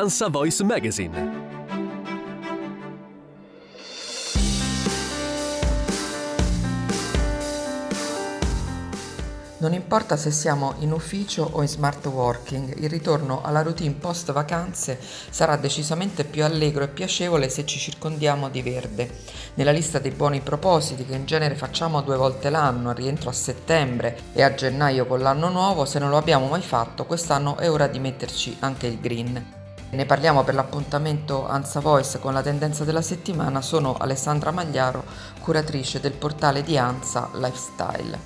ANSA Voice Magazine Non importa se siamo in ufficio o in smart working, il ritorno alla routine post vacanze sarà decisamente più allegro e piacevole se ci circondiamo di verde. Nella lista dei buoni propositi che in genere facciamo due volte l'anno, a rientro a settembre e a gennaio con l'anno nuovo, se non lo abbiamo mai fatto, quest'anno è ora di metterci anche il green. Ne parliamo per l'appuntamento Ansa Voice con la tendenza della settimana, sono Alessandra Magliaro, curatrice del portale di Ansa Lifestyle.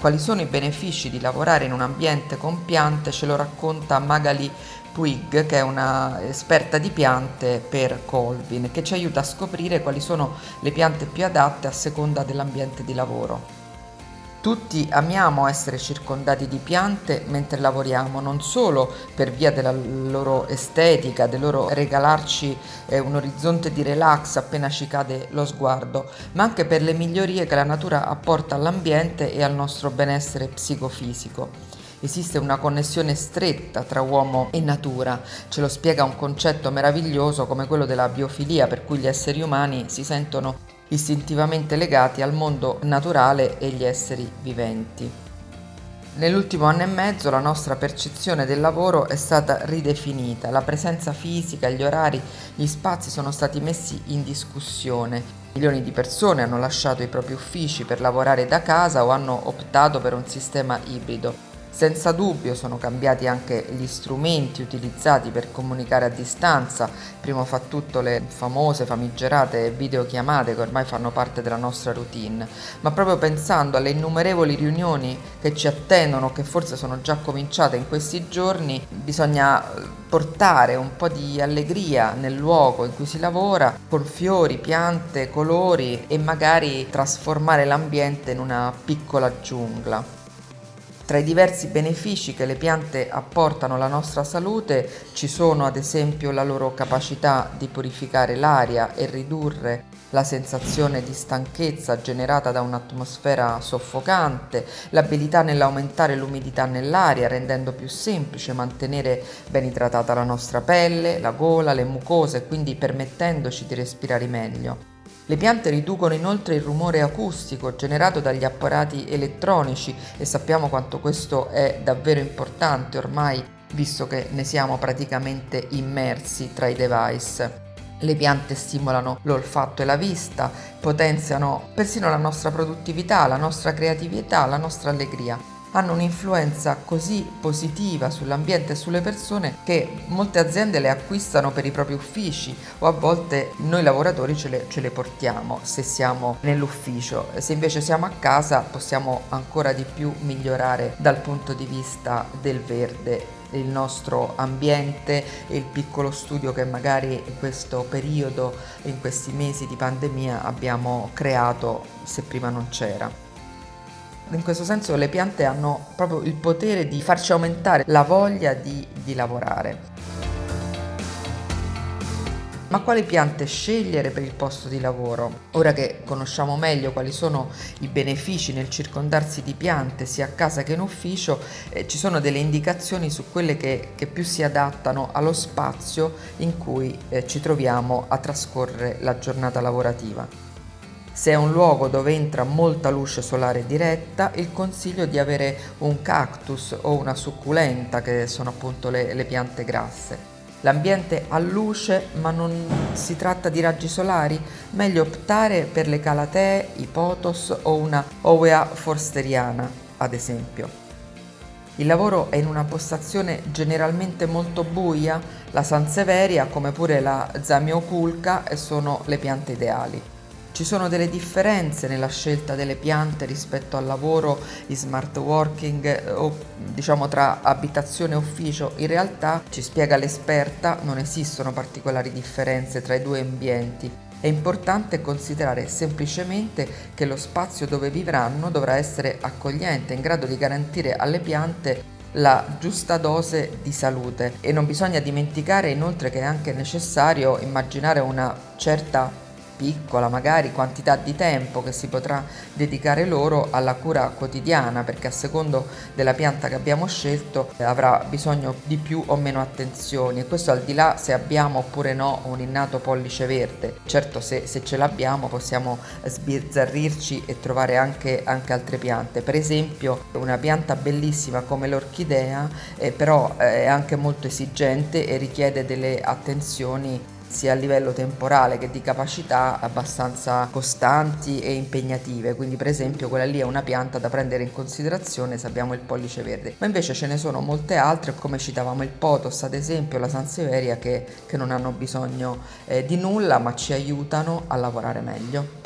Quali sono i benefici di lavorare in un ambiente con piante ce lo racconta Magali Puig, che è una esperta di piante per Colvin, che ci aiuta a scoprire quali sono le piante più adatte a seconda dell'ambiente di lavoro. Tutti amiamo essere circondati di piante mentre lavoriamo, non solo per via della loro estetica, del loro regalarci eh, un orizzonte di relax appena ci cade lo sguardo, ma anche per le migliorie che la natura apporta all'ambiente e al nostro benessere psicofisico. Esiste una connessione stretta tra uomo e natura, ce lo spiega un concetto meraviglioso come quello della biofilia, per cui gli esseri umani si sentono istintivamente legati al mondo naturale e gli esseri viventi. Nell'ultimo anno e mezzo la nostra percezione del lavoro è stata ridefinita, la presenza fisica, gli orari, gli spazi sono stati messi in discussione. Milioni di persone hanno lasciato i propri uffici per lavorare da casa o hanno optato per un sistema ibrido. Senza dubbio sono cambiati anche gli strumenti utilizzati per comunicare a distanza, primo fa tutto le famose famigerate videochiamate che ormai fanno parte della nostra routine, ma proprio pensando alle innumerevoli riunioni che ci attendono, che forse sono già cominciate in questi giorni, bisogna portare un po' di allegria nel luogo in cui si lavora, con fiori, piante, colori e magari trasformare l'ambiente in una piccola giungla. Tra i diversi benefici che le piante apportano alla nostra salute ci sono ad esempio la loro capacità di purificare l'aria e ridurre la sensazione di stanchezza generata da un'atmosfera soffocante, l'abilità nell'aumentare l'umidità nell'aria rendendo più semplice mantenere ben idratata la nostra pelle, la gola, le mucose quindi permettendoci di respirare meglio. Le piante riducono inoltre il rumore acustico generato dagli apparati elettronici e sappiamo quanto questo è davvero importante ormai visto che ne siamo praticamente immersi tra i device. Le piante stimolano l'olfatto e la vista, potenziano persino la nostra produttività, la nostra creatività, la nostra allegria hanno un'influenza così positiva sull'ambiente e sulle persone che molte aziende le acquistano per i propri uffici o a volte noi lavoratori ce le, ce le portiamo se siamo nell'ufficio. Se invece siamo a casa possiamo ancora di più migliorare dal punto di vista del verde il nostro ambiente e il piccolo studio che magari in questo periodo, in questi mesi di pandemia abbiamo creato se prima non c'era. In questo senso le piante hanno proprio il potere di farci aumentare la voglia di, di lavorare. Ma quali piante scegliere per il posto di lavoro? Ora che conosciamo meglio quali sono i benefici nel circondarsi di piante sia a casa che in ufficio, eh, ci sono delle indicazioni su quelle che, che, più si adattano allo spazio in cui eh, ci troviamo a trascorrere la giornata lavorativa. Se è un luogo dove entra molta luce solare diretta, il consiglio è di avere un cactus o una succulenta, che sono appunto le, le piante grasse. L'ambiente ha luce, ma non si tratta di raggi solari? Meglio optare per le calatee, i potos o una Owea forsteriana, ad esempio. Il lavoro è in una postazione generalmente molto buia, la Sanseveria come pure la Zamioculca sono le piante ideali. Ci sono delle differenze nella scelta delle piante rispetto al lavoro in smart working eh, o diciamo tra abitazione e ufficio? In realtà, ci spiega l'esperta, non esistono particolari differenze tra i due ambienti. È importante considerare semplicemente che lo spazio dove vivranno dovrà essere accogliente, in grado di garantire alle piante la giusta dose di salute e non bisogna dimenticare inoltre che è anche necessario immaginare una certa piccola magari quantità di tempo che si potrà dedicare loro alla cura quotidiana perché a secondo della pianta che abbiamo scelto eh, avrà bisogno di più o meno attenzioni. E questo al di là se abbiamo oppure no un innato pollice verde. Certo se, se ce l'abbiamo possiamo sbizzarrirci e trovare anche, anche, altre piante. Per esempio una pianta bellissima come l'orchidea eh, però eh, è anche molto esigente e richiede delle attenzioni sia a livello temporale che di capacità abbastanza costanti e impegnative, quindi per esempio quella lì è una pianta da prendere in considerazione se abbiamo il pollice verde, ma invece ce ne sono molte altre come citavamo il potos ad esempio, la Sansevieria che, che non hanno bisogno eh, di nulla ma ci aiutano a lavorare meglio.